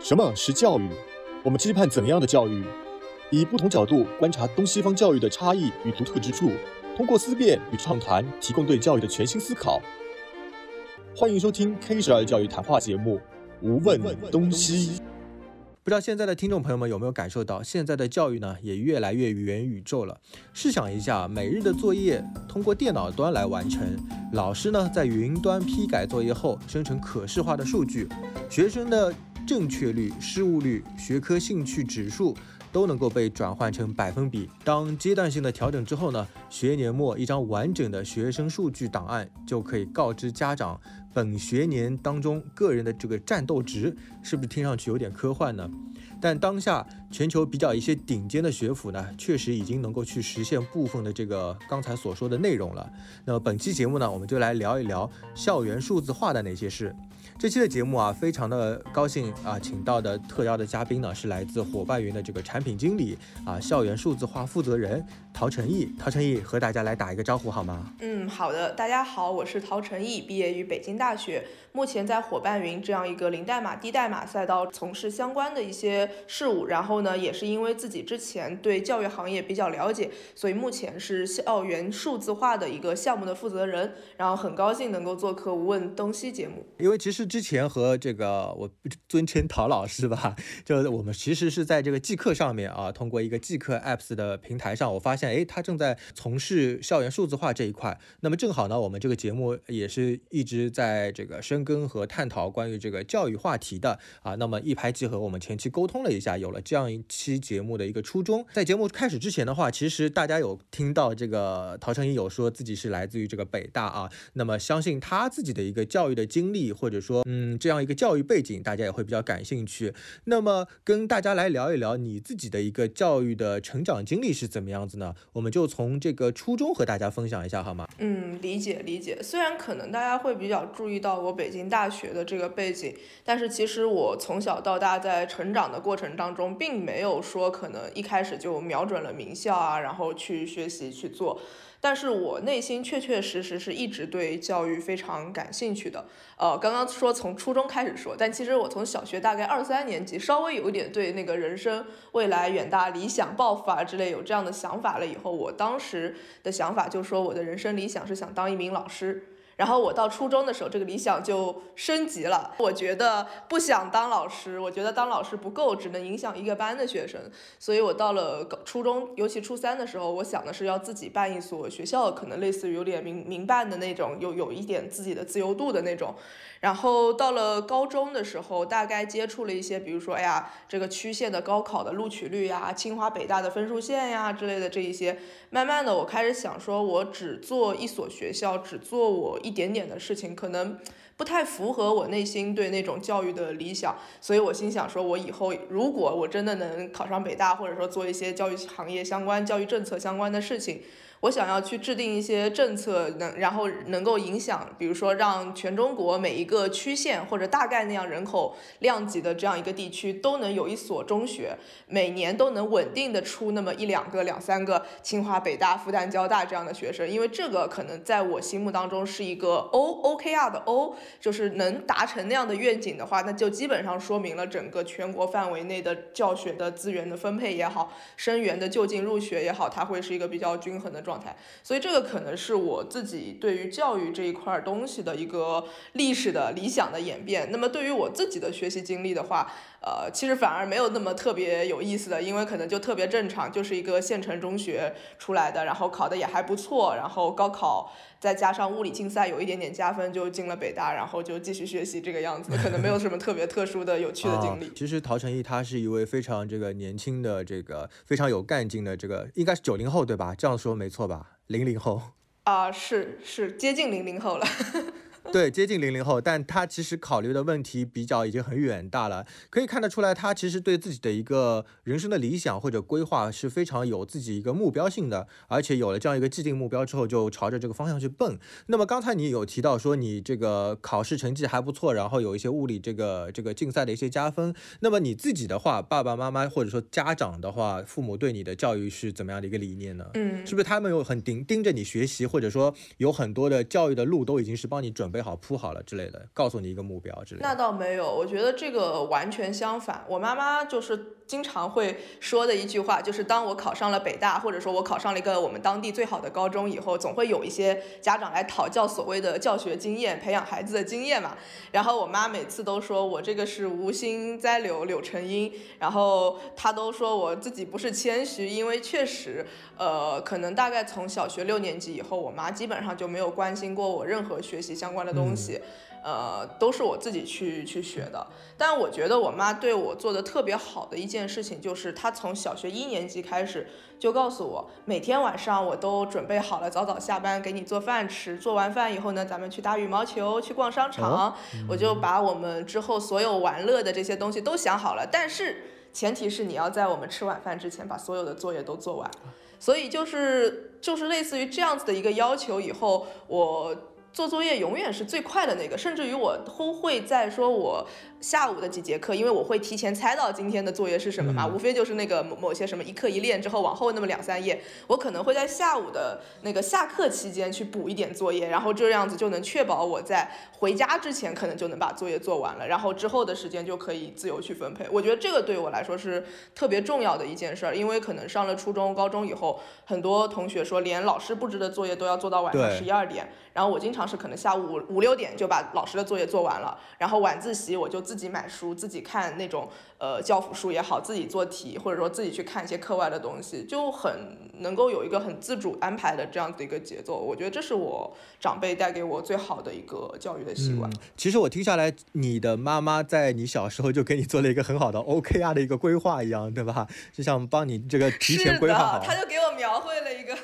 什么是教育？我们期盼怎样的教育？以不同角度观察东西方教育的差异与独特之处，通过思辨与畅谈，提供对教育的全新思考。欢迎收听 K 十二教育谈话节目《无问东西》。不知道现在的听众朋友们有没有感受到，现在的教育呢也越来越元宇宙了。试想一下，每日的作业通过电脑端来完成，老师呢在云端批改作业后生成可视化的数据，学生的正确率、失误率、学科兴趣指数都能够被转换成百分比。当阶段性的调整之后呢，学年末一张完整的学生数据档案就可以告知家长。本学年当中个人的这个战斗值是不是听上去有点科幻呢？但当下全球比较一些顶尖的学府呢，确实已经能够去实现部分的这个刚才所说的内容了。那么本期节目呢，我们就来聊一聊校园数字化的那些事。这期的节目啊，非常的高兴啊，请到的特邀的嘉宾呢是来自伙伴云的这个产品经理啊，校园数字化负责人陶成毅。陶成毅和大家来打一个招呼好吗？嗯，好的，大家好，我是陶成毅，毕业于北京大学，目前在伙伴云这样一个零代码、低代码赛道从事相关的一些事务。然后呢，也是因为自己之前对教育行业比较了解，所以目前是校园数字化的一个项目的负责人。然后很高兴能够做客《无问东西》节目，因为其实。之前和这个我尊称陶老师吧，就我们其实是在这个即刻上面啊，通过一个即刻 apps 的平台上，我发现哎，他正在从事校园数字化这一块。那么正好呢，我们这个节目也是一直在这个深耕和探讨关于这个教育话题的啊。那么一拍即合，我们前期沟通了一下，有了这样一期节目的一个初衷。在节目开始之前的话，其实大家有听到这个陶成毅有说自己是来自于这个北大啊，那么相信他自己的一个教育的经历，或者说。嗯，这样一个教育背景，大家也会比较感兴趣。那么，跟大家来聊一聊你自己的一个教育的成长经历是怎么样子呢？我们就从这个初衷和大家分享一下，好吗？嗯，理解理解。虽然可能大家会比较注意到我北京大学的这个背景，但是其实我从小到大在成长的过程当中，并没有说可能一开始就瞄准了名校啊，然后去学习去做。但是我内心确确实实是一直对教育非常感兴趣的。呃，刚刚说从初中开始说，但其实我从小学大概二三年级，稍微有一点对那个人生未来远大理想、抱负啊之类有这样的想法了以后，我当时的想法就说我的人生理想是想当一名老师。然后我到初中的时候，这个理想就升级了。我觉得不想当老师，我觉得当老师不够，只能影响一个班的学生。所以我到了初中，尤其初三的时候，我想的是要自己办一所学校，可能类似于有点民民办的那种，有有一点自己的自由度的那种。然后到了高中的时候，大概接触了一些，比如说，哎呀，这个区县的高考的录取率呀，清华北大的分数线呀之类的这一些。慢慢的，我开始想说，我只做一所学校，只做我一点点的事情，可能不太符合我内心对那种教育的理想。所以我心想说，我以后如果我真的能考上北大，或者说做一些教育行业相关、教育政策相关的事情。我想要去制定一些政策，能然后能够影响，比如说让全中国每一个区县或者大概那样人口量级的这样一个地区都能有一所中学，每年都能稳定的出那么一两个、两三个清华、北大、复旦、交大这样的学生，因为这个可能在我心目当中是一个 O OKR 的 O，就是能达成那样的愿景的话，那就基本上说明了整个全国范围内的教学的资源的分配也好，生源的就近入学也好，它会是一个比较均衡的。状态，所以这个可能是我自己对于教育这一块东西的一个历史的理想的演变。那么对于我自己的学习经历的话，呃，其实反而没有那么特别有意思的，因为可能就特别正常，就是一个县城中学出来的，然后考的也还不错，然后高考再加上物理竞赛有一点点加分，就进了北大，然后就继续学习这个样子，可能没有什么特别特殊的有趣的经历。其实陶成毅他是一位非常这个年轻的这个非常有干劲的这个，应该是九零后对吧？这样说没错吧？零零后啊，是是接近零零后了。对，接近零零后，但他其实考虑的问题比较已经很远大了，可以看得出来，他其实对自己的一个人生的理想或者规划是非常有自己一个目标性的，而且有了这样一个既定目标之后，就朝着这个方向去奔。那么刚才你有提到说你这个考试成绩还不错，然后有一些物理这个这个竞赛的一些加分。那么你自己的话，爸爸妈妈或者说家长的话，父母对你的教育是怎么样的一个理念呢？嗯，是不是他们有很盯盯着你学习，或者说有很多的教育的路都已经是帮你准备？备好铺好了之类的，告诉你一个目标之类的。那倒没有，我觉得这个完全相反。我妈妈就是经常会说的一句话，就是当我考上了北大，或者说我考上了一个我们当地最好的高中以后，总会有一些家长来讨教所谓的教学经验，培养孩子的经验嘛。然后我妈每次都说我这个是无心栽柳柳成荫，然后她都说我自己不是谦虚，因为确实，呃，可能大概从小学六年级以后，我妈基本上就没有关心过我任何学习相关的东西。呃，都是我自己去去学的，但我觉得我妈对我做的特别好的一件事情，就是她从小学一年级开始就告诉我，每天晚上我都准备好了，早早下班给你做饭吃，做完饭以后呢，咱们去打羽毛球，去逛商场，我就把我们之后所有玩乐的这些东西都想好了，但是前提是你要在我们吃晚饭之前把所有的作业都做完，所以就是就是类似于这样子的一个要求，以后我。做作业永远是最快的那个，甚至于我都会在说，我下午的几节课，因为我会提前猜到今天的作业是什么嘛，无非就是那个某某些什么一课一练之后往后那么两三页，我可能会在下午的那个下课期间去补一点作业，然后这样子就能确保我在回家之前可能就能把作业做完了，然后之后的时间就可以自由去分配。我觉得这个对我来说是特别重要的一件事儿，因为可能上了初中、高中以后，很多同学说连老师布置的作业都要做到晚上十一二点，然后我经常。是可能下午五六点就把老师的作业做完了，然后晚自习我就自己买书，自己看那种呃教辅书也好，自己做题，或者说自己去看一些课外的东西，就很能够有一个很自主安排的这样的一个节奏。我觉得这是我长辈带给我最好的一个教育的习惯。其实我听下来，你的妈妈在你小时候就给你做了一个很好的 OKR 的一个规划一样，对吧？就像帮你这个提前规划好。他就给我描绘了一个。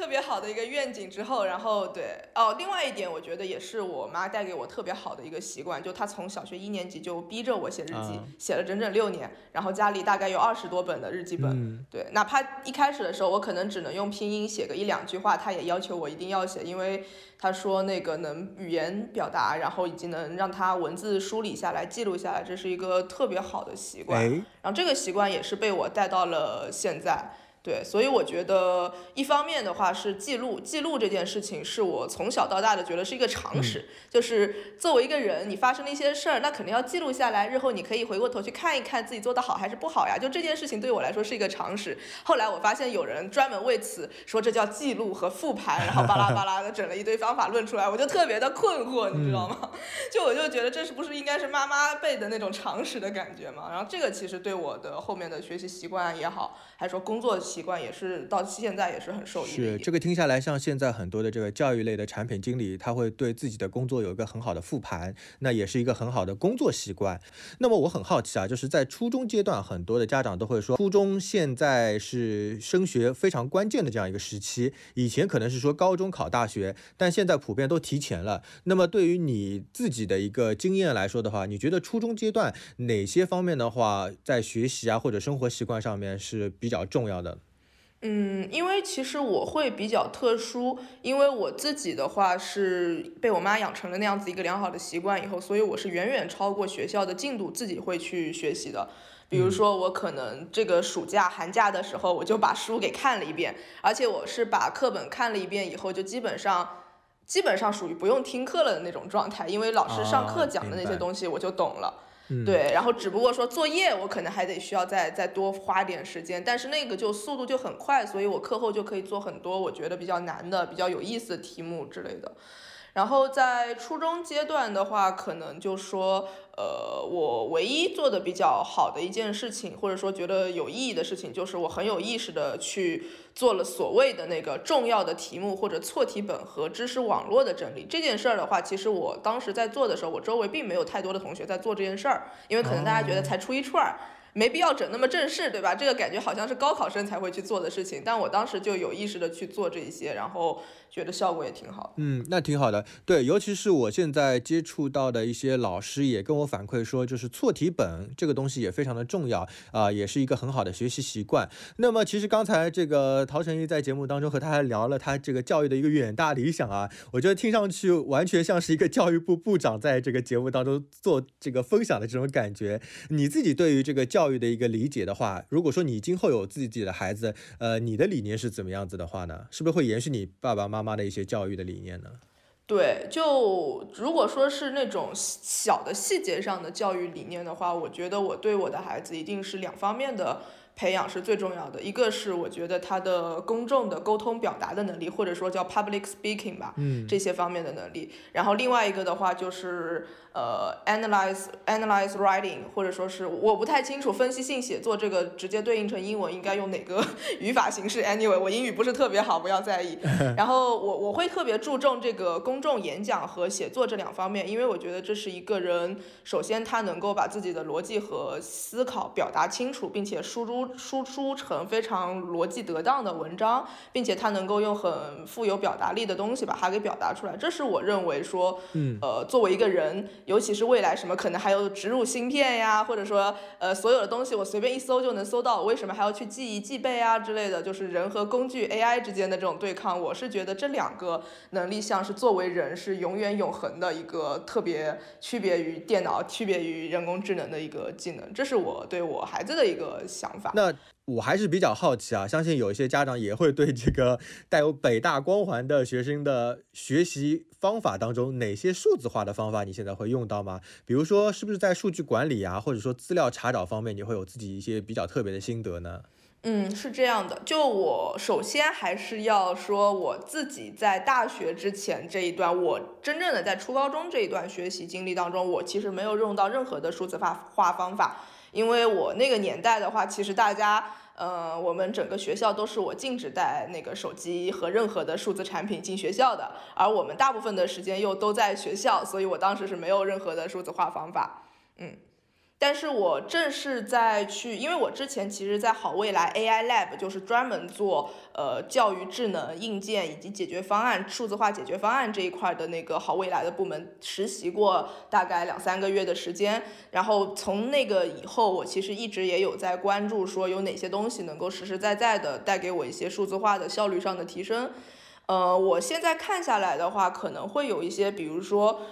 特别好的一个愿景之后，然后对哦，另外一点我觉得也是我妈带给我特别好的一个习惯，就她从小学一年级就逼着我写日记，写了整整六年，然后家里大概有二十多本的日记本，对，哪怕一开始的时候我可能只能用拼音写个一两句话，她也要求我一定要写，因为她说那个能语言表达，然后以及能让她文字梳理下来、记录下来，这是一个特别好的习惯，然后这个习惯也是被我带到了现在。对，所以我觉得一方面的话是记录，记录这件事情是我从小到大的觉得是一个常识，就是作为一个人，你发生了一些事儿，那肯定要记录下来，日后你可以回过头去看一看自己做的好还是不好呀。就这件事情对我来说是一个常识。后来我发现有人专门为此说这叫记录和复盘，然后巴拉巴拉的整了一堆方法论出来，我就特别的困惑，你知道吗？就我就觉得这是不是应该是妈妈辈的那种常识的感觉嘛？然后这个其实对我的后面的学习习惯也好，还说工作。习惯也是到现在也是很受益。是这个听下来，像现在很多的这个教育类的产品经理，他会对自己的工作有一个很好的复盘，那也是一个很好的工作习惯。那么我很好奇啊，就是在初中阶段，很多的家长都会说，初中现在是升学非常关键的这样一个时期。以前可能是说高中考大学，但现在普遍都提前了。那么对于你自己的一个经验来说的话，你觉得初中阶段哪些方面的话，在学习啊或者生活习惯上面是比较重要的？嗯，因为其实我会比较特殊，因为我自己的话是被我妈养成了那样子一个良好的习惯以后，所以我是远远超过学校的进度自己会去学习的。比如说我可能这个暑假、寒假的时候，我就把书给看了一遍，而且我是把课本看了一遍以后，就基本上基本上属于不用听课了的那种状态，因为老师上课讲的那些东西我就懂了。对，然后只不过说作业我可能还得需要再再多花点时间，但是那个就速度就很快，所以我课后就可以做很多我觉得比较难的、比较有意思的题目之类的。然后在初中阶段的话，可能就说，呃，我唯一做的比较好的一件事情，或者说觉得有意义的事情，就是我很有意识的去做了所谓的那个重要的题目或者错题本和知识网络的整理。这件事儿的话，其实我当时在做的时候，我周围并没有太多的同学在做这件事儿，因为可能大家觉得才初一初二。没必要整那么正式，对吧？这个感觉好像是高考生才会去做的事情，但我当时就有意识的去做这一些，然后觉得效果也挺好。嗯，那挺好的。对，尤其是我现在接触到的一些老师也跟我反馈说，就是错题本这个东西也非常的重要啊，也是一个很好的学习习惯。那么其实刚才这个陶成毅在节目当中和他还聊了他这个教育的一个远大理想啊，我觉得听上去完全像是一个教育部部长在这个节目当中做这个分享的这种感觉。你自己对于这个教教育的一个理解的话，如果说你今后有自己的孩子，呃，你的理念是怎么样子的话呢？是不是会延续你爸爸妈妈的一些教育的理念呢？对，就如果说是那种小的细节上的教育理念的话，我觉得我对我的孩子一定是两方面的。培养是最重要的，一个是我觉得他的公众的沟通表达的能力，或者说叫 public speaking 吧，嗯，这些方面的能力。然后另外一个的话就是。呃，analyze analyze writing，或者说是我不太清楚分析性写作这个直接对应成英文应该用哪个 语法形式。Anyway，我英语不是特别好，不要在意。然后我我会特别注重这个公众演讲和写作这两方面，因为我觉得这是一个人首先他能够把自己的逻辑和思考表达清楚，并且输出输出成非常逻辑得当的文章，并且他能够用很富有表达力的东西把它给表达出来。这是我认为说，嗯，呃，作为一个人。尤其是未来什么可能还有植入芯片呀，或者说呃所有的东西我随便一搜就能搜到，我为什么还要去记忆记背啊之类的？就是人和工具 AI 之间的这种对抗，我是觉得这两个能力像是作为人是永远永恒的一个特别区别于电脑、区别于人工智能的一个技能，这是我对我孩子的一个想法。那。我还是比较好奇啊，相信有一些家长也会对这个 带有北大光环的学生的学习方法当中，哪些数字化的方法你现在会用到吗？比如说，是不是在数据管理啊，或者说资料查找方面，你会有自己一些比较特别的心得呢？嗯，是这样的，就我首先还是要说，我自己在大学之前这一段，我真正的在初高中这一段学习经历当中，我其实没有用到任何的数字化化方法。因为我那个年代的话，其实大家，呃，我们整个学校都是我禁止带那个手机和任何的数字产品进学校的，而我们大部分的时间又都在学校，所以我当时是没有任何的数字化方法，嗯。但是我正是在去，因为我之前其实，在好未来 AI Lab 就是专门做呃教育智能硬件以及解决方案、数字化解决方案这一块的那个好未来的部门实习过大概两三个月的时间。然后从那个以后，我其实一直也有在关注说有哪些东西能够实实在在的带给我一些数字化的效率上的提升。呃，我现在看下来的话，可能会有一些，比如说。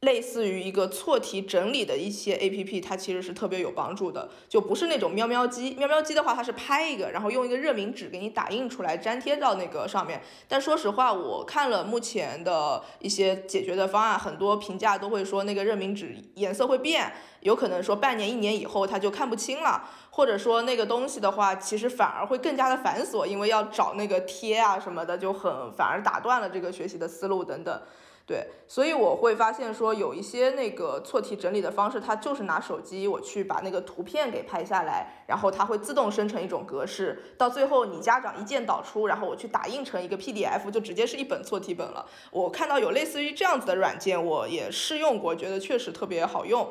类似于一个错题整理的一些 A P P，它其实是特别有帮助的，就不是那种喵喵机。喵喵机的话，它是拍一个，然后用一个热敏纸给你打印出来，粘贴到那个上面。但说实话，我看了目前的一些解决的方案，很多评价都会说那个热敏纸颜色会变，有可能说半年、一年以后它就看不清了，或者说那个东西的话，其实反而会更加的繁琐，因为要找那个贴啊什么的，就很反而打断了这个学习的思路等等。对，所以我会发现说有一些那个错题整理的方式，它就是拿手机我去把那个图片给拍下来，然后它会自动生成一种格式，到最后你家长一键导出，然后我去打印成一个 PDF，就直接是一本错题本了。我看到有类似于这样子的软件，我也试用过，觉得确实特别好用。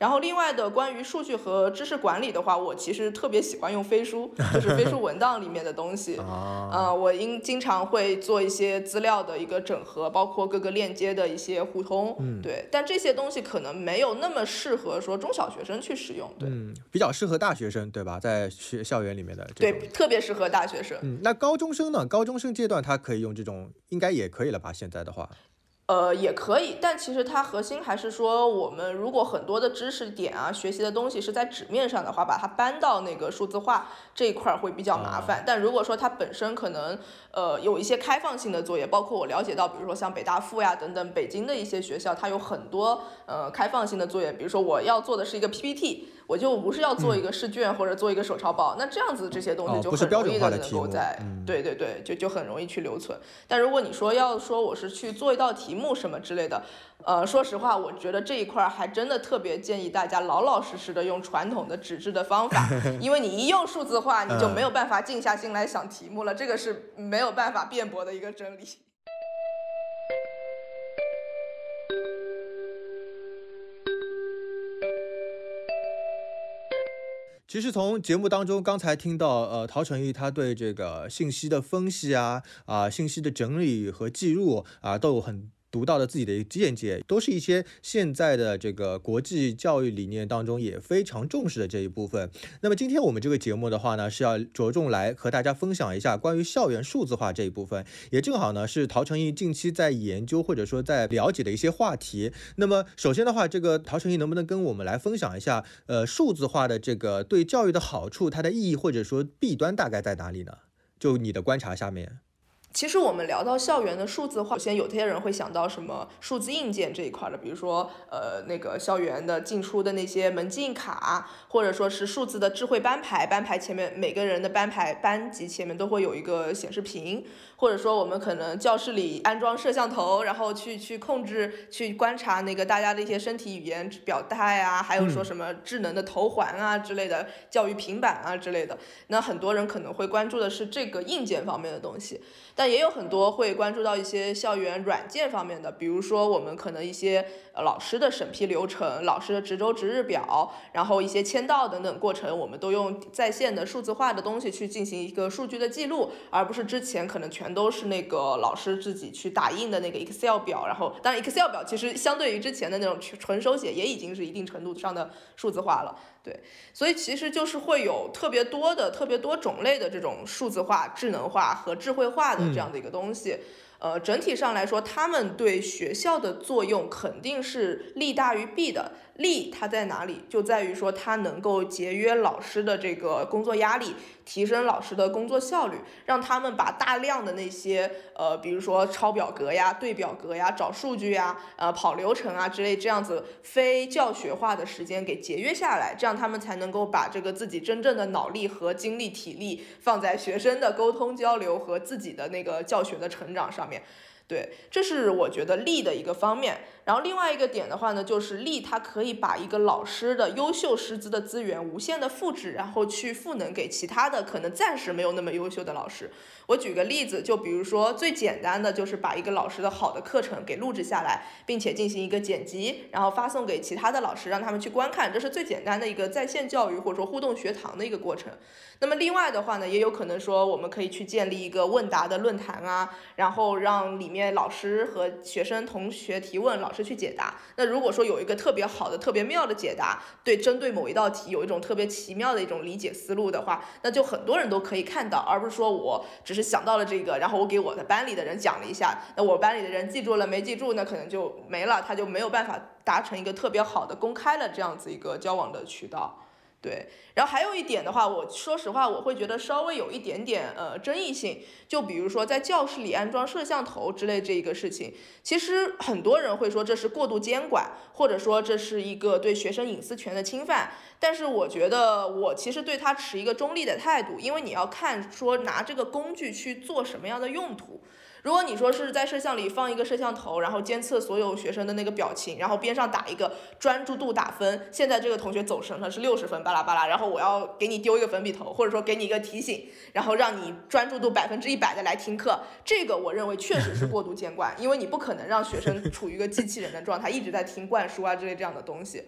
然后另外的关于数据和知识管理的话，我其实特别喜欢用飞书，就是飞书文档里面的东西。啊，我应经常会做一些资料的一个整合，包括各个链接的一些互通。嗯，对。但这些东西可能没有那么适合说中小学生去使用。对，比较适合大学生，对吧？在学校园里面的。对，特别适合大学生。嗯，那高中生呢？高中生阶段他可以用这种，应该也可以了吧？现在的话。呃，也可以，但其实它核心还是说，我们如果很多的知识点啊，学习的东西是在纸面上的话，把它搬到那个数字化这一块会比较麻烦。但如果说它本身可能，呃，有一些开放性的作业，包括我了解到，比如说像北大附呀等等，北京的一些学校，它有很多呃开放性的作业，比如说我要做的是一个 PPT。我就不是要做一个试卷或者做一个手抄报，那这样子这些东西就很容易的能够在，对对对，就就很容易去留存。但如果你说要说我是去做一道题目什么之类的，呃，说实话，我觉得这一块还真的特别建议大家老老实实的用传统的纸质的方法，因为你一用数字化，你就没有办法静下心来想题目了，这个是没有办法辩驳的一个真理。其实从节目当中刚才听到，呃，陶成毅他对这个信息的分析啊，啊，信息的整理和记录啊，都有很。读到的自己的见解，都是一些现在的这个国际教育理念当中也非常重视的这一部分。那么今天我们这个节目的话呢，是要着重来和大家分享一下关于校园数字化这一部分，也正好呢是陶成毅近期在研究或者说在了解的一些话题。那么首先的话，这个陶成毅能不能跟我们来分享一下，呃，数字化的这个对教育的好处，它的意义或者说弊端大概在哪里呢？就你的观察下面。其实我们聊到校园的数字化，首先有些人会想到什么数字硬件这一块的，比如说呃那个校园的进出的那些门禁卡，或者说是数字的智慧班牌，班牌前面每个人的班牌班级前面都会有一个显示屏，或者说我们可能教室里安装摄像头，然后去去控制、去观察那个大家的一些身体语言表态啊，还有说什么智能的头环啊之类的，教育平板啊之类的。那很多人可能会关注的是这个硬件方面的东西。但也有很多会关注到一些校园软件方面的，比如说我们可能一些老师的审批流程、老师的值周值日表，然后一些签到等等过程，我们都用在线的数字化的东西去进行一个数据的记录，而不是之前可能全都是那个老师自己去打印的那个 Excel 表。然后，当然 Excel 表其实相对于之前的那种纯手写，也已经是一定程度上的数字化了。对，所以其实就是会有特别多的、特别多种类的这种数字化、智能化和智慧化的这样的一个东西。呃，整体上来说，他们对学校的作用肯定是利大于弊的。利它在哪里？就在于说它能够节约老师的这个工作压力，提升老师的工作效率，让他们把大量的那些呃，比如说抄表格呀、对表格呀、找数据呀、呃跑流程啊之类这样子非教学化的时间给节约下来，这样他们才能够把这个自己真正的脑力和精力、体力放在学生的沟通交流和自己的那个教学的成长上面。对，这是我觉得利的一个方面。然后另外一个点的话呢，就是利它可以把一个老师的优秀师资的资源无限的复制，然后去赋能给其他的可能暂时没有那么优秀的老师。我举个例子，就比如说最简单的，就是把一个老师的好的课程给录制下来，并且进行一个剪辑，然后发送给其他的老师，让他们去观看。这是最简单的一个在线教育或者说互动学堂的一个过程。那么另外的话呢，也有可能说我们可以去建立一个问答的论坛啊，然后让里面老师和学生同学提问，老师去解答。那如果说有一个特别好的、特别妙的解答，对针对某一道题有一种特别奇妙的一种理解思路的话，那就很多人都可以看到，而不是说我只是想到了这个，然后我给我的班里的人讲了一下，那我班里的人记住了没记住，那可能就没了，他就没有办法达成一个特别好的公开了这样子一个交往的渠道。对，然后还有一点的话，我说实话，我会觉得稍微有一点点呃争议性，就比如说在教室里安装摄像头之类这一个事情，其实很多人会说这是过度监管，或者说这是一个对学生隐私权的侵犯，但是我觉得我其实对他持一个中立的态度，因为你要看说拿这个工具去做什么样的用途。如果你说是在摄像里放一个摄像头，然后监测所有学生的那个表情，然后边上打一个专注度打分，现在这个同学走神了是六十分，巴拉巴拉，然后我要给你丢一个粉笔头，或者说给你一个提醒，然后让你专注度百分之一百的来听课，这个我认为确实是过度监管，因为你不可能让学生处于一个机器人的状态，一直在听灌输啊之类这样的东西。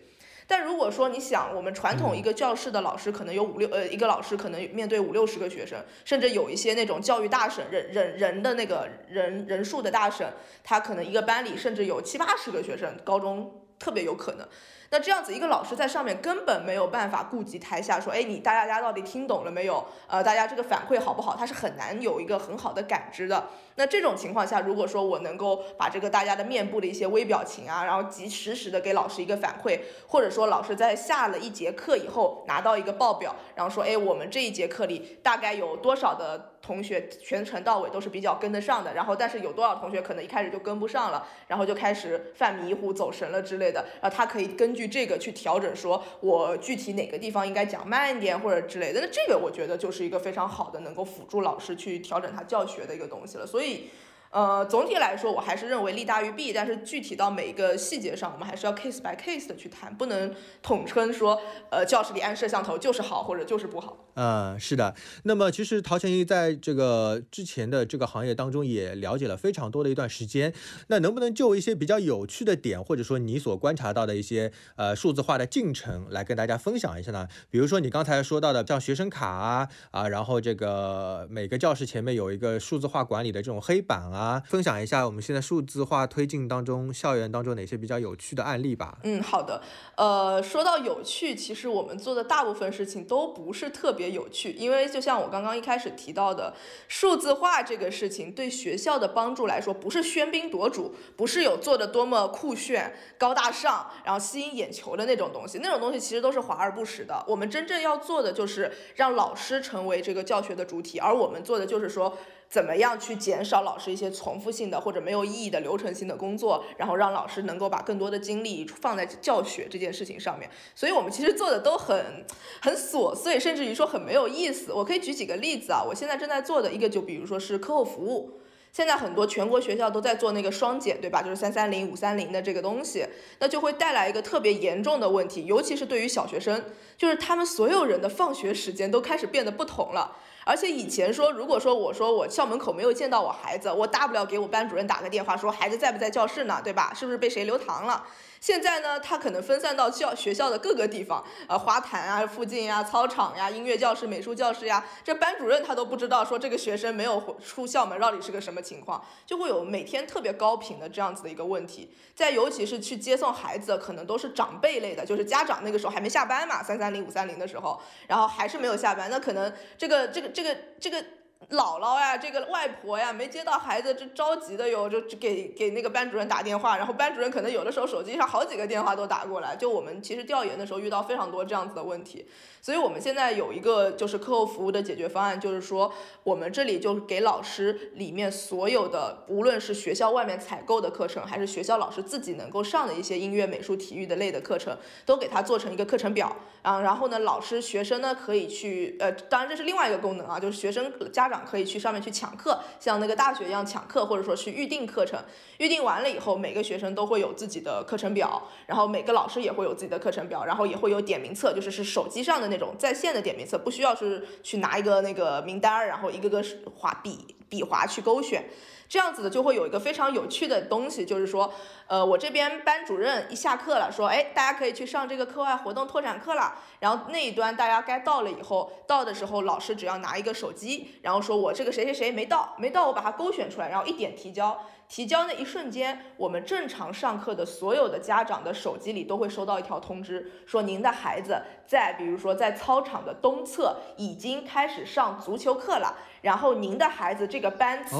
但如果说你想，我们传统一个教室的老师可能有五六呃，一个老师可能面对五六十个学生，甚至有一些那种教育大省人人人的那个人人数的大省，他可能一个班里甚至有七八十个学生，高中特别有可能。那这样子一个老师在上面根本没有办法顾及台下，说，哎，你大家家到底听懂了没有？呃，大家这个反馈好不好？他是很难有一个很好的感知的。那这种情况下，如果说我能够把这个大家的面部的一些微表情啊，然后及时时的给老师一个反馈，或者说老师在下了一节课以后拿到一个报表，然后说，哎，我们这一节课里大概有多少的同学全程到尾都是比较跟得上的，然后但是有多少同学可能一开始就跟不上了，然后就开始犯迷糊、走神了之类的，然后他可以根据这个去调整，说我具体哪个地方应该讲慢一点或者之类的，那这个我觉得就是一个非常好的能够辅助老师去调整他教学的一个东西了，所以。呃，总体来说，我还是认为利大于弊，但是具体到每一个细节上，我们还是要 case by case 的去谈，不能统称说，呃，教室里安摄像头就是好或者就是不好。嗯，是的。那么其实陶前一在这个之前的这个行业当中也了解了非常多的一段时间，那能不能就一些比较有趣的点，或者说你所观察到的一些呃数字化的进程来跟大家分享一下呢？比如说你刚才说到的像学生卡啊啊，然后这个每个教室前面有一个数字化管理的这种黑板啊。啊，分享一下我们现在数字化推进当中，校园当中哪些比较有趣的案例吧。嗯，好的。呃，说到有趣，其实我们做的大部分事情都不是特别有趣，因为就像我刚刚一开始提到的，数字化这个事情对学校的帮助来说，不是喧宾夺主，不是有做的多么酷炫、高大上，然后吸引眼球的那种东西，那种东西其实都是华而不实的。我们真正要做的就是让老师成为这个教学的主体，而我们做的就是说。怎么样去减少老师一些重复性的或者没有意义的流程性的工作，然后让老师能够把更多的精力放在教学这件事情上面。所以我们其实做的都很很琐碎，甚至于说很没有意思。我可以举几个例子啊，我现在正在做的一个就比如说是课后服务。现在很多全国学校都在做那个双减，对吧？就是三三零、五三零的这个东西，那就会带来一个特别严重的问题，尤其是对于小学生，就是他们所有人的放学时间都开始变得不同了。而且以前说，如果说我说我校门口没有见到我孩子，我大不了给我班主任打个电话，说孩子在不在教室呢，对吧？是不是被谁留堂了？现在呢，他可能分散到校学校的各个地方，呃，花坛啊、附近呀、操场呀、音乐教室、美术教室呀，这班主任他都不知道说这个学生没有出校门到底是个什么情况，就会有每天特别高频的这样子的一个问题。再尤其是去接送孩子，可能都是长辈类的，就是家长那个时候还没下班嘛，三三零、五三零的时候，然后还是没有下班，那可能这个这个这个这个。姥姥呀，这个外婆呀，没接到孩子就着急的哟，就给给那个班主任打电话，然后班主任可能有的时候手机上好几个电话都打过来。就我们其实调研的时候遇到非常多这样子的问题，所以我们现在有一个就是课后服务的解决方案，就是说我们这里就给老师里面所有的，无论是学校外面采购的课程，还是学校老师自己能够上的一些音乐、美术、体育的类的课程，都给他做成一个课程表啊。然后呢，老师、学生呢可以去，呃，当然这是另外一个功能啊，就是学生家可以去上面去抢课，像那个大学一样抢课，或者说去预定课程。预定完了以后，每个学生都会有自己的课程表，然后每个老师也会有自己的课程表，然后也会有点名册，就是是手机上的那种在线的点名册，不需要是去拿一个那个名单，然后一个个划笔笔划去勾选。这样子的就会有一个非常有趣的东西，就是说，呃，我这边班主任一下课了，说，哎，大家可以去上这个课外活动拓展课了。然后那一端大家该到了以后，到的时候老师只要拿一个手机，然后说我这个谁谁谁没到，没到我把它勾选出来，然后一点提交。提交那一瞬间，我们正常上课的所有的家长的手机里都会收到一条通知，说您的孩子在，比如说在操场的东侧已经开始上足球课了，然后您的孩子这个班次，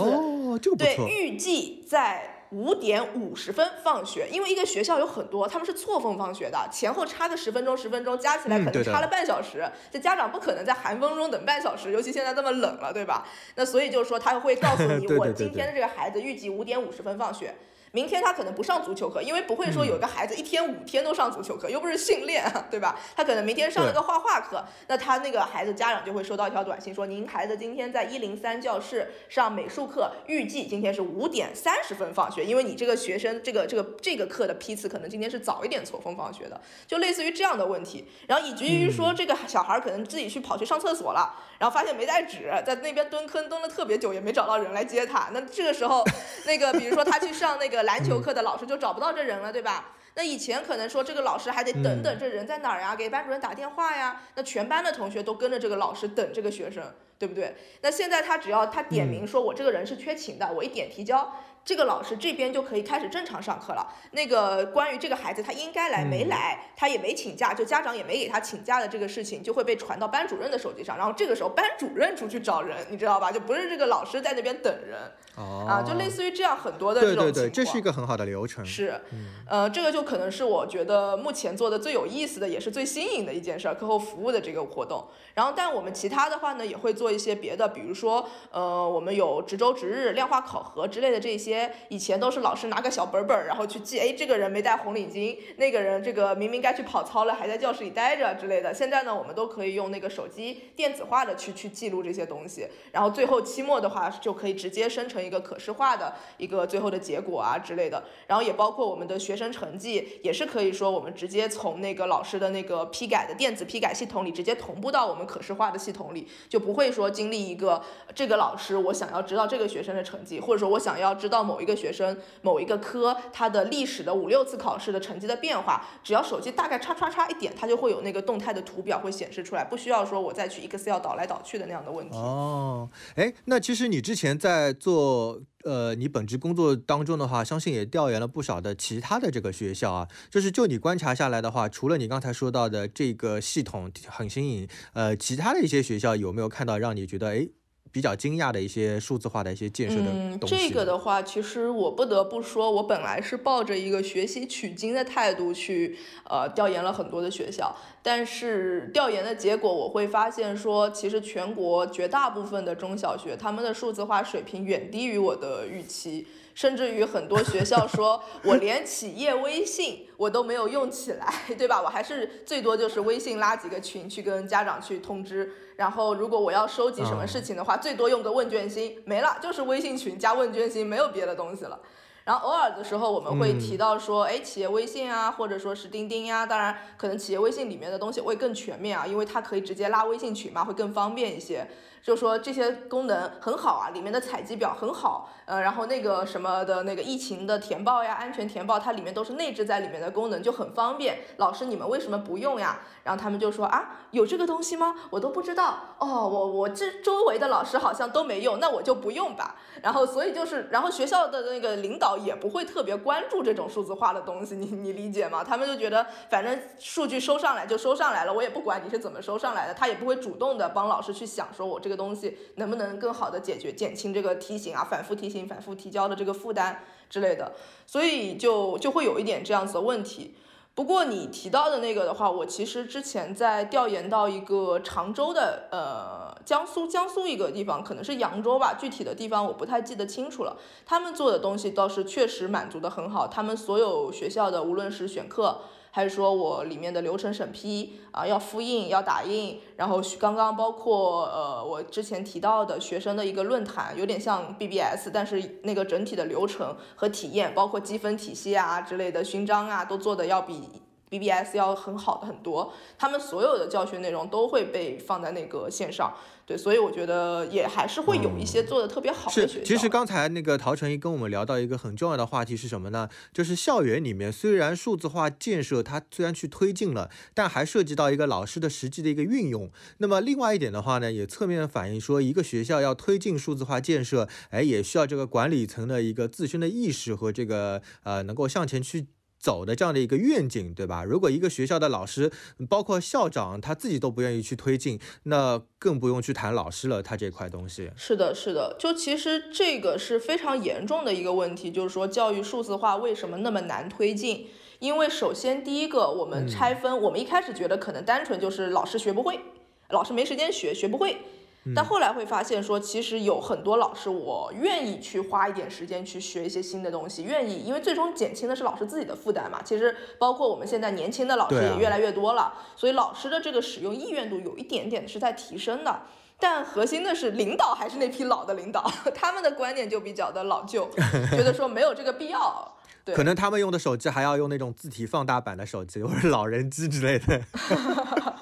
对，预计在。五点五十分放学，因为一个学校有很多，他们是错峰放学的，前后差个十分钟，十分钟加起来可能差了半小时，这家长不可能在寒风中等半小时，尤其现在这么冷了，对吧？那所以就是说他会告诉你，我今天的这个孩子预计五点五十分放学。明天他可能不上足球课，因为不会说有个孩子一天五天都上足球课，又不是训练，对吧？他可能明天上了个画画课，那他那个孩子家长就会收到一条短信说，您孩子今天在一零三教室上美术课，预计今天是五点三十分放学，因为你这个学生这个这个这个课的批次可能今天是早一点错峰放学的，就类似于这样的问题，然后以至于说这个小孩可能自己去跑去上厕所了，然后发现没带纸，在那边蹲坑蹲了特别久，也没找到人来接他，那这个时候，那个比如说他去上那个。篮球课的老师就找不到这人了，对吧？那以前可能说这个老师还得等等这人在哪儿呀，给班主任打电话呀。那全班的同学都跟着这个老师等这个学生，对不对？那现在他只要他点名说我这个人是缺勤的，我一点提交。这个老师这边就可以开始正常上课了。那个关于这个孩子他应该来没来，他也没请假，就家长也没给他请假的这个事情，就会被传到班主任的手机上。然后这个时候班主任出去找人，你知道吧？就不是这个老师在那边等人。哦。啊，就类似于这样很多的这种情况。对对对，这是一个很好的流程。是。呃，这个就可能是我觉得目前做的最有意思的，也是最新颖的一件事儿，课后服务的这个活动。然后，但我们其他的话呢，也会做一些别的，比如说，呃，我们有值周值日、量化考核之类的这些。以前都是老师拿个小本本，然后去记，哎，这个人没带红领巾，那个人这个明明该去跑操了，还在教室里待着之类的。现在呢，我们都可以用那个手机电子化的去去记录这些东西。然后最后期末的话，就可以直接生成一个可视化的一个最后的结果啊之类的。然后也包括我们的学生成绩，也是可以说我们直接从那个老师的那个批改的电子批改系统里直接同步到我们。可视化的系统里，就不会说经历一个这个老师，我想要知道这个学生的成绩，或者说我想要知道某一个学生某一个科他的历史的五六次考试的成绩的变化，只要手机大概叉叉叉一点，它就会有那个动态的图表会显示出来，不需要说我再去 Excel 导来导去的那样的问题。哦，哎，那其实你之前在做。呃，你本职工作当中的话，相信也调研了不少的其他的这个学校啊。就是就你观察下来的话，除了你刚才说到的这个系统很新颖，呃，其他的一些学校有没有看到让你觉得哎比较惊讶的一些数字化的一些建设的嗯，东西？这个的话，其实我不得不说，我本来是抱着一个学习取经的态度去呃调研了很多的学校，但是调研的结果我会发现说，其实全国绝大部分的中小学他们的数字化水平远低于我的预期。甚至于很多学校说，我连企业微信我都没有用起来，对吧？我还是最多就是微信拉几个群去跟家长去通知，然后如果我要收集什么事情的话，最多用个问卷星，没了，就是微信群加问卷星，没有别的东西了。然后偶尔的时候我们会提到说，哎，企业微信啊，或者说是钉钉呀，当然可能企业微信里面的东西会更全面啊，因为它可以直接拉微信群嘛，会更方便一些。就说这些功能很好啊，里面的采集表很好，呃，然后那个什么的那个疫情的填报呀、安全填报，它里面都是内置在里面的功能，就很方便。老师你们为什么不用呀？然后他们就说啊，有这个东西吗？我都不知道。哦，我我这周围的老师好像都没用，那我就不用吧。然后所以就是，然后学校的那个领导也不会特别关注这种数字化的东西，你你理解吗？他们就觉得反正数据收上来就收上来了，我也不管你是怎么收上来的，他也不会主动的帮老师去想说我这个东西能不能更好的解决减轻这个提醒啊、反复提醒、反复提交的这个负担之类的，所以就就会有一点这样子的问题。不过你提到的那个的话，我其实之前在调研到一个常州的，呃，江苏江苏一个地方，可能是扬州吧，具体的地方我不太记得清楚了。他们做的东西倒是确实满足的很好，他们所有学校的无论是选课。还是说我里面的流程审批啊，要复印，要打印，然后刚刚包括呃，我之前提到的学生的一个论坛，有点像 BBS，但是那个整体的流程和体验，包括积分体系啊之类的勋章啊，都做的要比 BBS 要很好的很多。他们所有的教学内容都会被放在那个线上。对，所以我觉得也还是会有一些做的特别好的学校。是，其实刚才那个陶成一跟我们聊到一个很重要的话题是什么呢？就是校园里面虽然数字化建设它虽然去推进了，但还涉及到一个老师的实际的一个运用。那么另外一点的话呢，也侧面反映说一个学校要推进数字化建设，哎，也需要这个管理层的一个自身的意识和这个呃能够向前去。走的这样的一个愿景，对吧？如果一个学校的老师，包括校长，他自己都不愿意去推进，那更不用去谈老师了。他这块东西是的，是的，就其实这个是非常严重的一个问题，就是说教育数字化为什么那么难推进？因为首先第一个，我们拆分，我们一开始觉得可能单纯就是老师学不会，老师没时间学，学不会。但后来会发现说，其实有很多老师，我愿意去花一点时间去学一些新的东西，愿意，因为最终减轻的是老师自己的负担嘛。其实包括我们现在年轻的老师也越来越多了，所以老师的这个使用意愿度有一点点是在提升的。但核心的是领导还是那批老的领导，他们的观念就比较的老旧，觉得说没有这个必要。对，可能他们用的手机还要用那种字体放大版的手机，或者老人机之类的。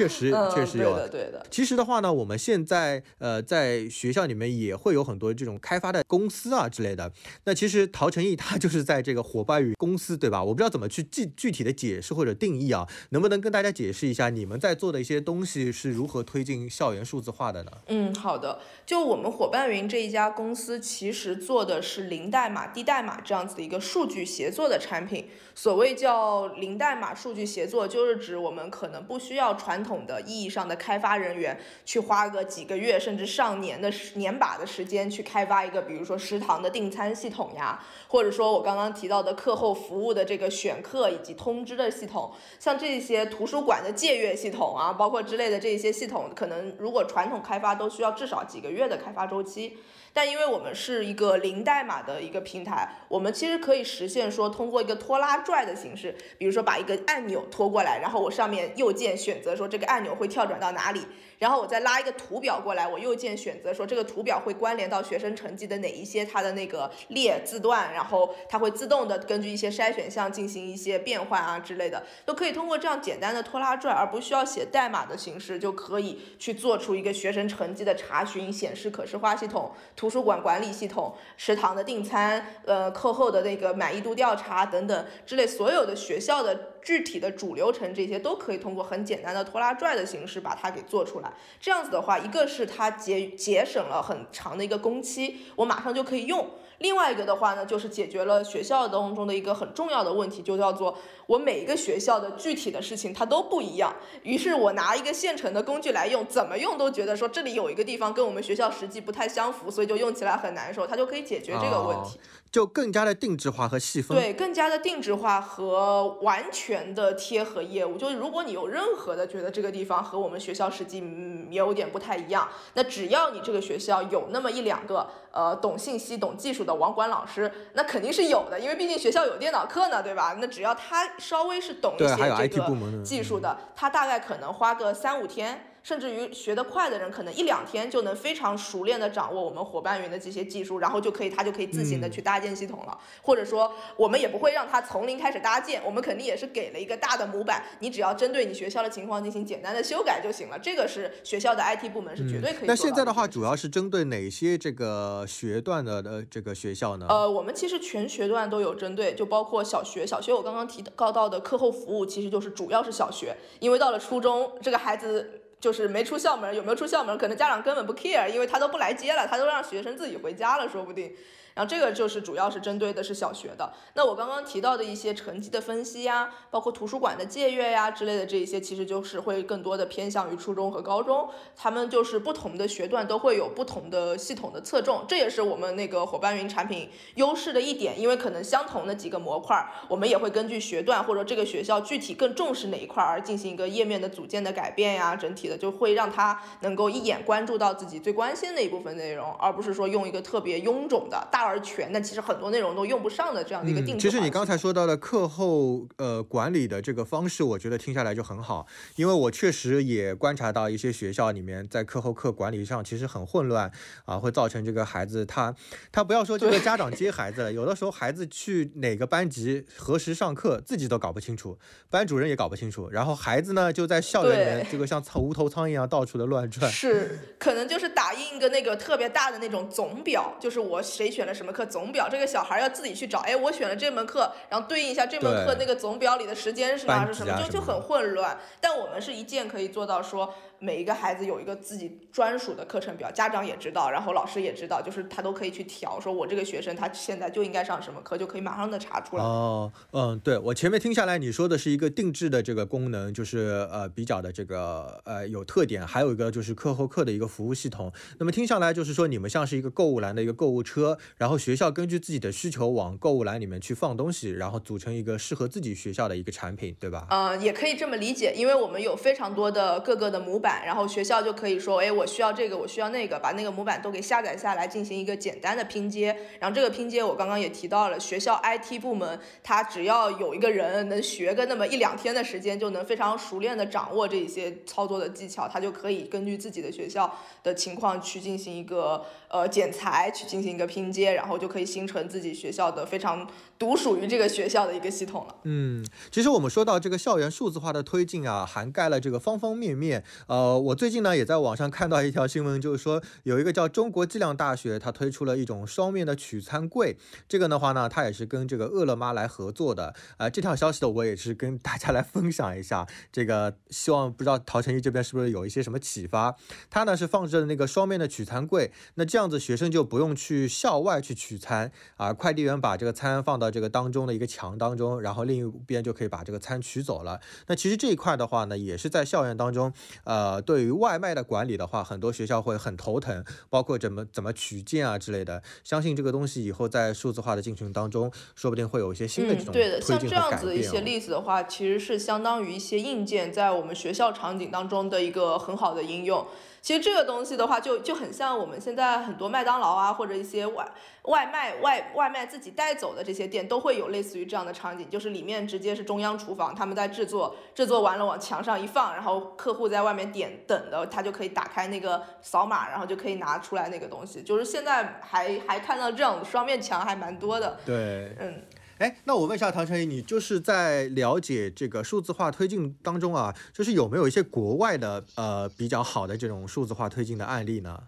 确实，确实有。对的，对的。其实的话呢，我们现在呃，在学校里面也会有很多这种开发的公司啊之类的。那其实陶成义他就是在这个伙伴与公司，对吧？我不知道怎么去具具体的解释或者定义啊，能不能跟大家解释一下你们在做的一些东西是如何推进校园数字化的呢？嗯，好的。就我们伙伴云这一家公司，其实做的是零代码、低代码这样子的一个数据协作的产品。所谓叫零代码数据协作，就是指我们可能不需要传统统的意义上的开发人员去花个几个月甚至上年的年把的时间去开发一个，比如说食堂的订餐系统呀，或者说我刚刚提到的课后服务的这个选课以及通知的系统，像这些图书馆的借阅系统啊，包括之类的这些系统，可能如果传统开发都需要至少几个月的开发周期。但因为我们是一个零代码的一个平台，我们其实可以实现说通过一个拖拉拽的形式，比如说把一个按钮拖过来，然后我上面右键选择说这个按钮会跳转到哪里。然后我再拉一个图表过来，我右键选择说这个图表会关联到学生成绩的哪一些它的那个列字段，然后它会自动的根据一些筛选项进行一些变换啊之类的，都可以通过这样简单的拖拉拽，而不需要写代码的形式，就可以去做出一个学生成绩的查询、显示可视化系统、图书馆管理系统、食堂的订餐、呃课后的那个满意度调查等等之类所有的学校的。具体的主流程这些都可以通过很简单的拖拉拽的形式把它给做出来。这样子的话，一个是它节节省了很长的一个工期，我马上就可以用。另外一个的话呢，就是解决了学校当中的一个很重要的问题，就叫做我每一个学校的具体的事情它都不一样。于是我拿一个现成的工具来用，怎么用都觉得说这里有一个地方跟我们学校实际不太相符，所以就用起来很难受，它就可以解决这个问题。就更加的定制化和细分，对，更加的定制化和完全的贴合业务。就是如果你有任何的觉得这个地方和我们学校实际嗯有点不太一样，那只要你这个学校有那么一两个呃懂信息、懂技术的网管老师，那肯定是有的，因为毕竟学校有电脑课呢，对吧？那只要他稍微是懂一些这个技术的，他大概可能花个三五天。甚至于学得快的人，可能一两天就能非常熟练的掌握我们伙伴云的这些技术，然后就可以他就可以自行的去搭建系统了。或者说，我们也不会让他从零开始搭建，我们肯定也是给了一个大的模板，你只要针对你学校的情况进行简单的修改就行了。这个是学校的 IT 部门是绝对可以。那现在的话，主要是针对哪些这个学段的的这个学校呢？呃，我们其实全学段都有针对，就包括小学。小学我刚刚提到到的课后服务，其实就是主要是小学，因为到了初中，这个孩子。就是没出校门，有没有出校门，可能家长根本不 care，因为他都不来接了，他都让学生自己回家了，说不定。然后这个就是主要是针对的是小学的。那我刚刚提到的一些成绩的分析呀，包括图书馆的借阅呀之类的这一些，其实就是会更多的偏向于初中和高中。他们就是不同的学段都会有不同的系统的侧重，这也是我们那个伙伴云产品优势的一点。因为可能相同的几个模块，我们也会根据学段或者这个学校具体更重视哪一块而进行一个页面的组件的改变呀，整体的就会让他能够一眼关注到自己最关心的一部分内容，而不是说用一个特别臃肿的大。而全，但其实很多内容都用不上的这样的一个定制。其实你刚才说到的课后呃管理的这个方式，我觉得听下来就很好，因为我确实也观察到一些学校里面在课后课管理上其实很混乱啊，会造成这个孩子他他不要说这个家长 接孩子了，有的时候孩子去哪个班级何时上课自己都搞不清楚，班主任也搞不清楚，然后孩子呢就在校园里面这个像无头苍蝇一样到处的乱转。是，可能就是打印一个那个特别大的那种总表，就是我谁选了。什么课总表，这个小孩要自己去找。哎，我选了这门课，然后对应一下这门课那个总表里的时间是哪是什么，就就很混乱。但我们是一键可以做到说。每一个孩子有一个自己专属的课程表，家长也知道，然后老师也知道，就是他都可以去调，说我这个学生他现在就应该上什么课，就可以马上的查出来。哦，嗯，对我前面听下来，你说的是一个定制的这个功能，就是呃比较的这个呃有特点，还有一个就是课后课的一个服务系统。那么听下来就是说你们像是一个购物篮的一个购物车，然后学校根据自己的需求往购物篮里面去放东西，然后组成一个适合自己学校的一个产品，对吧？嗯，也可以这么理解，因为我们有非常多的各个的模板。然后学校就可以说，哎，我需要这个，我需要那个，把那个模板都给下载下来，进行一个简单的拼接。然后这个拼接我刚刚也提到了，学校 IT 部门他只要有一个人能学个那么一两天的时间，就能非常熟练的掌握这一些操作的技巧，他就可以根据自己的学校的情况去进行一个呃剪裁，去进行一个拼接，然后就可以形成自己学校的非常独属于这个学校的一个系统了。嗯，其实我们说到这个校园数字化的推进啊，涵盖了这个方方面面，呃。我最近呢也在网上看到一条新闻，就是说有一个叫中国计量大学，它推出了一种双面的取餐柜。这个的话呢，它也是跟这个饿了么来合作的。呃，这条消息的我也是跟大家来分享一下。这个希望不知道陶成一这边是不是有一些什么启发？它呢是放置了那个双面的取餐柜，那这样子学生就不用去校外去取餐啊，快递员把这个餐放到这个当中的一个墙当中，然后另一边就可以把这个餐取走了。那其实这一块的话呢，也是在校园当中，呃。呃，对于外卖的管理的话，很多学校会很头疼，包括怎么怎么取件啊之类的。相信这个东西以后在数字化的进程当中，说不定会有一些新的这种对的，像这样子一些例子的话，其实是相当于一些硬件在我们学校场景当中的一个很好的应用。其实这个东西的话，就就很像我们现在很多麦当劳啊，或者一些外外卖外外卖自己带走的这些店，都会有类似于这样的场景，就是里面直接是中央厨房，他们在制作，制作完了往墙上一放，然后客户在外面点等的，他就可以打开那个扫码，然后就可以拿出来那个东西。就是现在还还看到这种双面墙还蛮多的。对，嗯。哎，那我问一下唐晨宇，你就是在了解这个数字化推进当中啊，就是有没有一些国外的呃比较好的这种数字化推进的案例呢？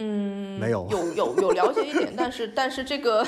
嗯，没有有有有了解一点，但是但是这个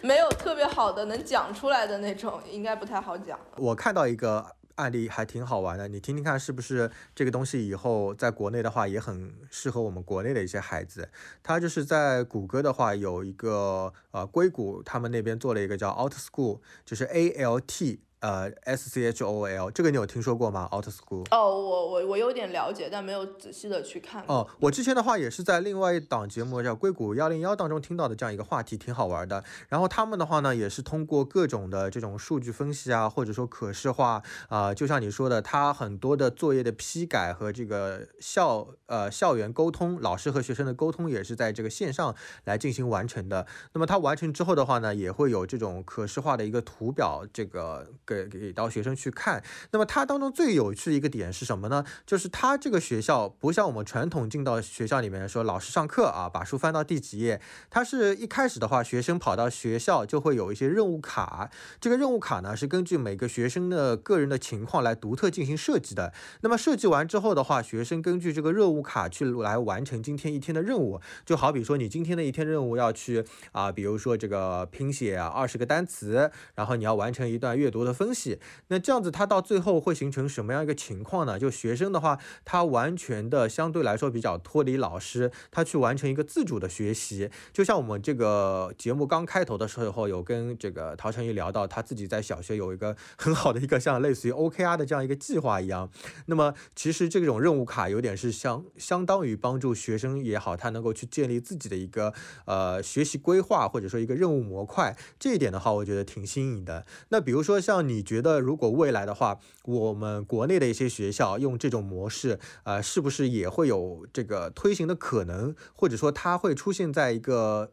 没有特别好的能讲出来的那种，应该不太好讲。我看到一个案例还挺好玩的，你听听看是不是这个东西以后在国内的话也很适合我们国内的一些孩子。他就是在谷歌的话有一个呃硅谷他们那边做了一个叫 Out School，就是 A L T。呃，S C H O L 这个你有听说过吗？Out School？哦，我我我有点了解，但没有仔细的去看。哦，我之前的话也是在另外一档节目叫《硅谷幺零幺》当中听到的这样一个话题，挺好玩的。然后他们的话呢，也是通过各种的这种数据分析啊，或者说可视化啊，就像你说的，他很多的作业的批改和这个校呃校园沟通，老师和学生的沟通也是在这个线上来进行完成的。那么他完成之后的话呢，也会有这种可视化的一个图表，这个。给给到学生去看，那么它当中最有趣的一个点是什么呢？就是它这个学校不像我们传统进到学校里面说老师上课啊，把书翻到第几页，它是一开始的话，学生跑到学校就会有一些任务卡，这个任务卡呢是根据每个学生的个人的情况来独特进行设计的。那么设计完之后的话，学生根据这个任务卡去来完成今天一天的任务，就好比说你今天的一天任务要去啊，比如说这个拼写二十个单词，然后你要完成一段阅读的。分析，那这样子，它到最后会形成什么样一个情况呢？就学生的话，他完全的相对来说比较脱离老师，他去完成一个自主的学习。就像我们这个节目刚开头的时候，有跟这个陶成宇聊到，他自己在小学有一个 很好的一个像类似于 OKR 的这样一个计划一样。那么其实这种任务卡有点是相相当于帮助学生也好，他能够去建立自己的一个呃学习规划，或者说一个任务模块。这一点的话，我觉得挺新颖的。那比如说像。你觉得如果未来的话，我们国内的一些学校用这种模式，呃，是不是也会有这个推行的可能？或者说它会出现在一个，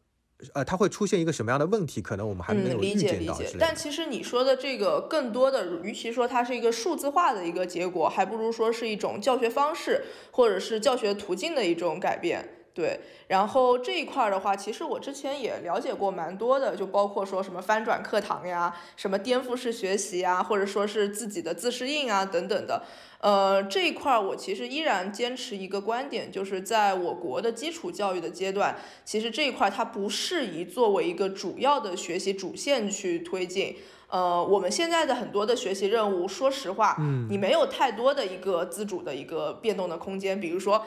呃，它会出现一个什么样的问题？可能我们还没有预见到。但其实你说的这个更多的，与其说它是一个数字化的一个结果，还不如说是一种教学方式或者是教学途径的一种改变。对，然后这一块儿的话，其实我之前也了解过蛮多的，就包括说什么翻转课堂呀，什么颠覆式学习啊，或者说是自己的自适应啊等等的。呃，这一块儿我其实依然坚持一个观点，就是在我国的基础教育的阶段，其实这一块它不适宜作为一个主要的学习主线去推进。呃，我们现在的很多的学习任务，说实话，嗯，你没有太多的一个自主的一个变动的空间，比如说。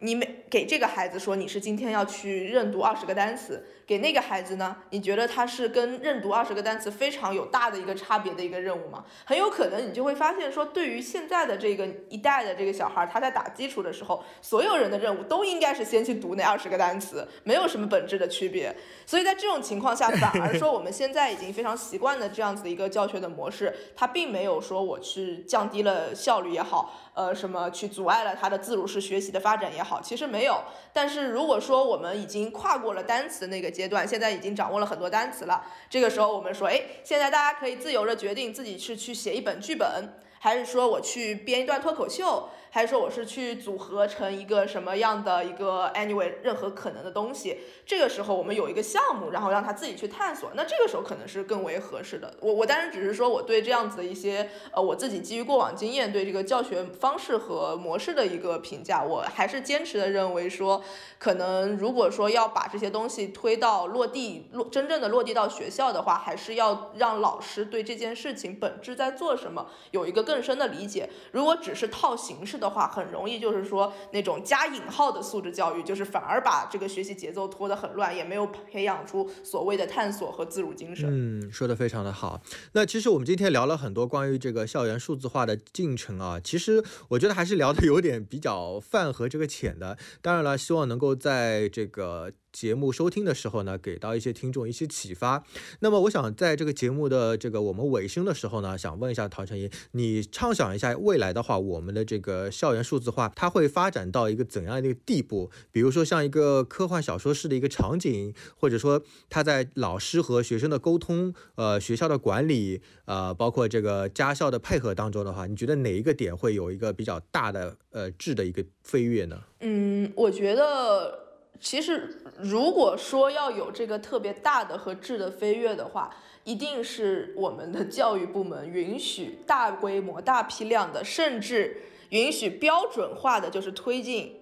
你每给这个孩子说你是今天要去认读二十个单词。给那个孩子呢？你觉得他是跟认读二十个单词非常有大的一个差别的一个任务吗？很有可能你就会发现说，对于现在的这个一代的这个小孩，他在打基础的时候，所有人的任务都应该是先去读那二十个单词，没有什么本质的区别。所以在这种情况下，反而说我们现在已经非常习惯的这样子的一个教学的模式，它并没有说我去降低了效率也好，呃，什么去阻碍了他的自主式学习的发展也好，其实没有。但是如果说我们已经跨过了单词那个阶段，现在已经掌握了很多单词了。这个时候，我们说，哎，现在大家可以自由的决定自己是去写一本剧本，还是说我去编一段脱口秀。还是说我是去组合成一个什么样的一个 anyway 任何可能的东西？这个时候我们有一个项目，然后让他自己去探索。那这个时候可能是更为合适的。我我当然只是说我对这样子的一些呃我自己基于过往经验对这个教学方式和模式的一个评价。我还是坚持的认为说，可能如果说要把这些东西推到落地落真正的落地到学校的话，还是要让老师对这件事情本质在做什么有一个更深的理解。如果只是套形式。的话很容易就是说那种加引号的素质教育，就是反而把这个学习节奏拖得很乱，也没有培养出所谓的探索和自主精神。嗯，说的非常的好。那其实我们今天聊了很多关于这个校园数字化的进程啊，其实我觉得还是聊的有点比较泛和这个浅的。当然了，希望能够在这个。节目收听的时候呢，给到一些听众一些启发。那么，我想在这个节目的这个我们尾声的时候呢，想问一下陶成英，你畅想一下未来的话，我们的这个校园数字化，它会发展到一个怎样的一个地步？比如说像一个科幻小说式的一个场景，或者说它在老师和学生的沟通，呃，学校的管理，呃，包括这个家校的配合当中的话，你觉得哪一个点会有一个比较大的呃质的一个飞跃呢？嗯，我觉得。其实，如果说要有这个特别大的和质的飞跃的话，一定是我们的教育部门允许大规模、大批量的，甚至允许标准化的，就是推进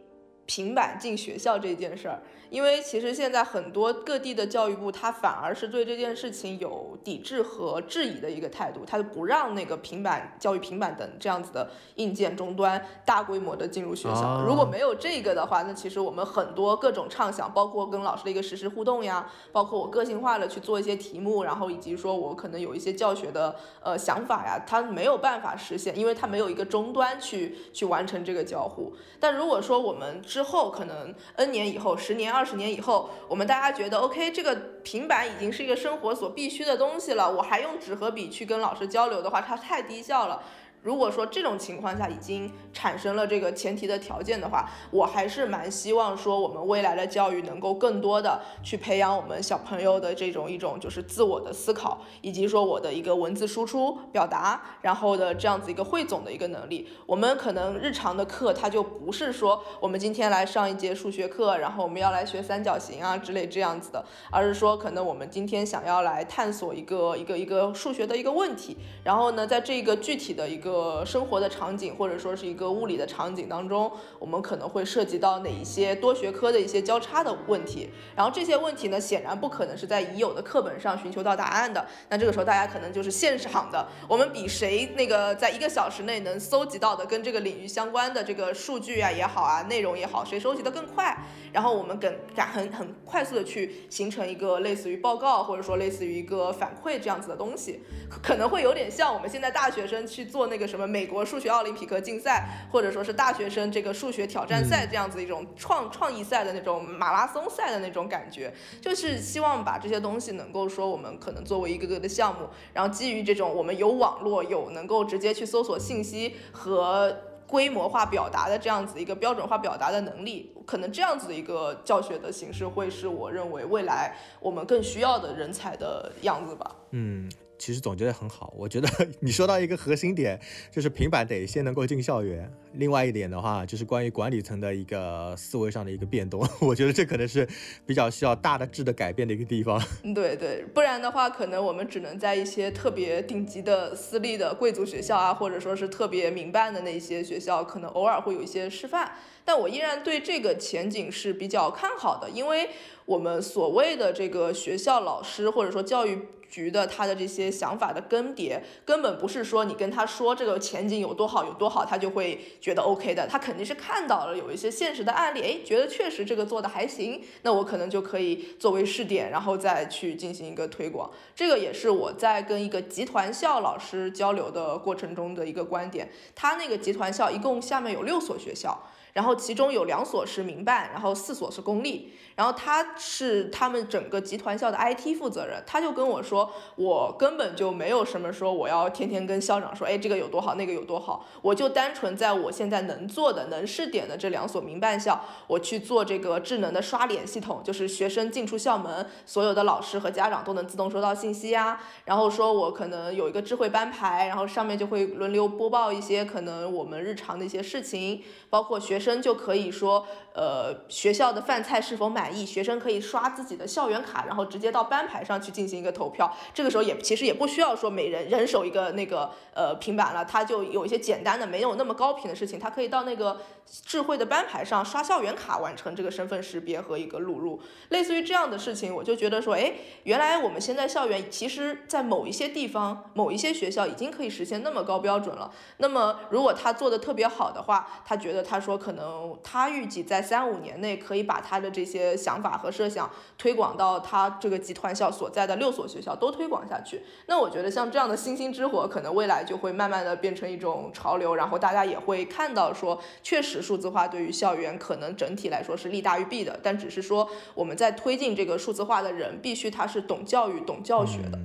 平板进学校这件事儿。因为其实现在很多各地的教育部，他反而是对这件事情有抵制和质疑的一个态度，他就不让那个平板教育平板等这样子的硬件终端大规模的进入学校。如果没有这个的话，那其实我们很多各种畅想，包括跟老师的一个实时互动呀，包括我个性化的去做一些题目，然后以及说我可能有一些教学的呃想法呀，它没有办法实现，因为它没有一个终端去去完成这个交互。但如果说我们之后可能 N 年以后，十年。二十年以后，我们大家觉得 OK，这个平板已经是一个生活所必须的东西了。我还用纸和笔去跟老师交流的话，它太低效了。如果说这种情况下已经产生了这个前提的条件的话，我还是蛮希望说我们未来的教育能够更多的去培养我们小朋友的这种一种就是自我的思考，以及说我的一个文字输出表达，然后的这样子一个汇总的一个能力。我们可能日常的课它就不是说我们今天来上一节数学课，然后我们要来学三角形啊之类这样子的，而是说可能我们今天想要来探索一个一个一个数学的一个问题，然后呢，在这个具体的一个。个生活的场景，或者说是一个物理的场景当中，我们可能会涉及到哪一些多学科的一些交叉的问题。然后这些问题呢，显然不可能是在已有的课本上寻求到答案的。那这个时候大家可能就是现场的，我们比谁那个在一个小时内能搜集到的跟这个领域相关的这个数据啊也好啊，内容也好，谁收集的更快。然后我们更敢很很快速的去形成一个类似于报告，或者说类似于一个反馈这样子的东西，可能会有点像我们现在大学生去做那什么美国数学奥林匹克竞赛，或者说是大学生这个数学挑战赛这样子一种创创意赛的那种马拉松赛的那种感觉，就是希望把这些东西能够说我们可能作为一个个的项目，然后基于这种我们有网络有能够直接去搜索信息和。规模化表达的这样子一个标准化表达的能力，可能这样子的一个教学的形式，会是我认为未来我们更需要的人才的样子吧。嗯。其实总结的很好，我觉得 你说到一个核心点，就是平板得先能够进校园。另外一点的话，就是关于管理层的一个思维上的一个变动，我觉得这可能是比较需要大的质的改变的一个地方。对对，不然的话，可能我们只能在一些特别顶级的私立的贵族学校啊，或者说是特别民办的那些学校，可能偶尔会有一些示范。但我依然对这个前景是比较看好的，因为我们所谓的这个学校老师或者说教育。局的他的这些想法的更迭，根本不是说你跟他说这个前景有多好有多好，他就会觉得 OK 的。他肯定是看到了有一些现实的案例，哎，觉得确实这个做的还行，那我可能就可以作为试点，然后再去进行一个推广。这个也是我在跟一个集团校老师交流的过程中的一个观点。他那个集团校一共下面有六所学校。然后其中有两所是民办，然后四所是公立。然后他是他们整个集团校的 IT 负责人，他就跟我说，我根本就没有什么说我要天天跟校长说，哎，这个有多好，那个有多好。我就单纯在我现在能做的、能试点的这两所民办校，我去做这个智能的刷脸系统，就是学生进出校门，所有的老师和家长都能自动收到信息呀。然后说我可能有一个智慧班牌，然后上面就会轮流播报一些可能我们日常的一些事情，包括学生。生就可以说，呃，学校的饭菜是否满意？学生可以刷自己的校园卡，然后直接到班牌上去进行一个投票。这个时候也其实也不需要说每人人手一个那个呃平板了，他就有一些简单的没有那么高频的事情，他可以到那个智慧的班牌上刷校园卡，完成这个身份识别和一个录入。类似于这样的事情，我就觉得说，哎，原来我们现在校园其实，在某一些地方、某一些学校已经可以实现那么高标准了。那么如果他做的特别好的话，他觉得他说可能。能，他预计在三五年内可以把他的这些想法和设想推广到他这个集团校所在的六所学校都推广下去。那我觉得像这样的星星之火，可能未来就会慢慢的变成一种潮流，然后大家也会看到说，确实数字化对于校园可能整体来说是利大于弊的，但只是说我们在推进这个数字化的人，必须他是懂教育、懂教学的。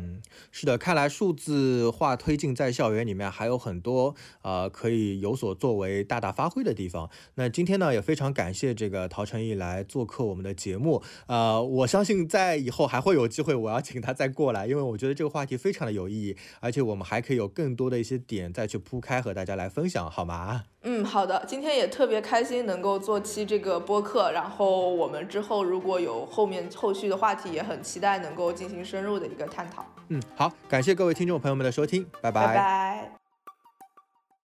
是的，看来数字化推进在校园里面还有很多呃可以有所作为、大大发挥的地方。那今天呢也非常感谢这个陶成毅来做客我们的节目。呃，我相信在以后还会有机会，我要请他再过来，因为我觉得这个话题非常的有意义，而且我们还可以有更多的一些点再去铺开和大家来分享，好吗？嗯，好的。今天也特别开心能够做期这个播客，然后我们之后如果有后面后续的话题，也很期待能够进行深入的一个探讨。嗯，好，感谢各位听众朋友们的收听，拜拜。拜拜。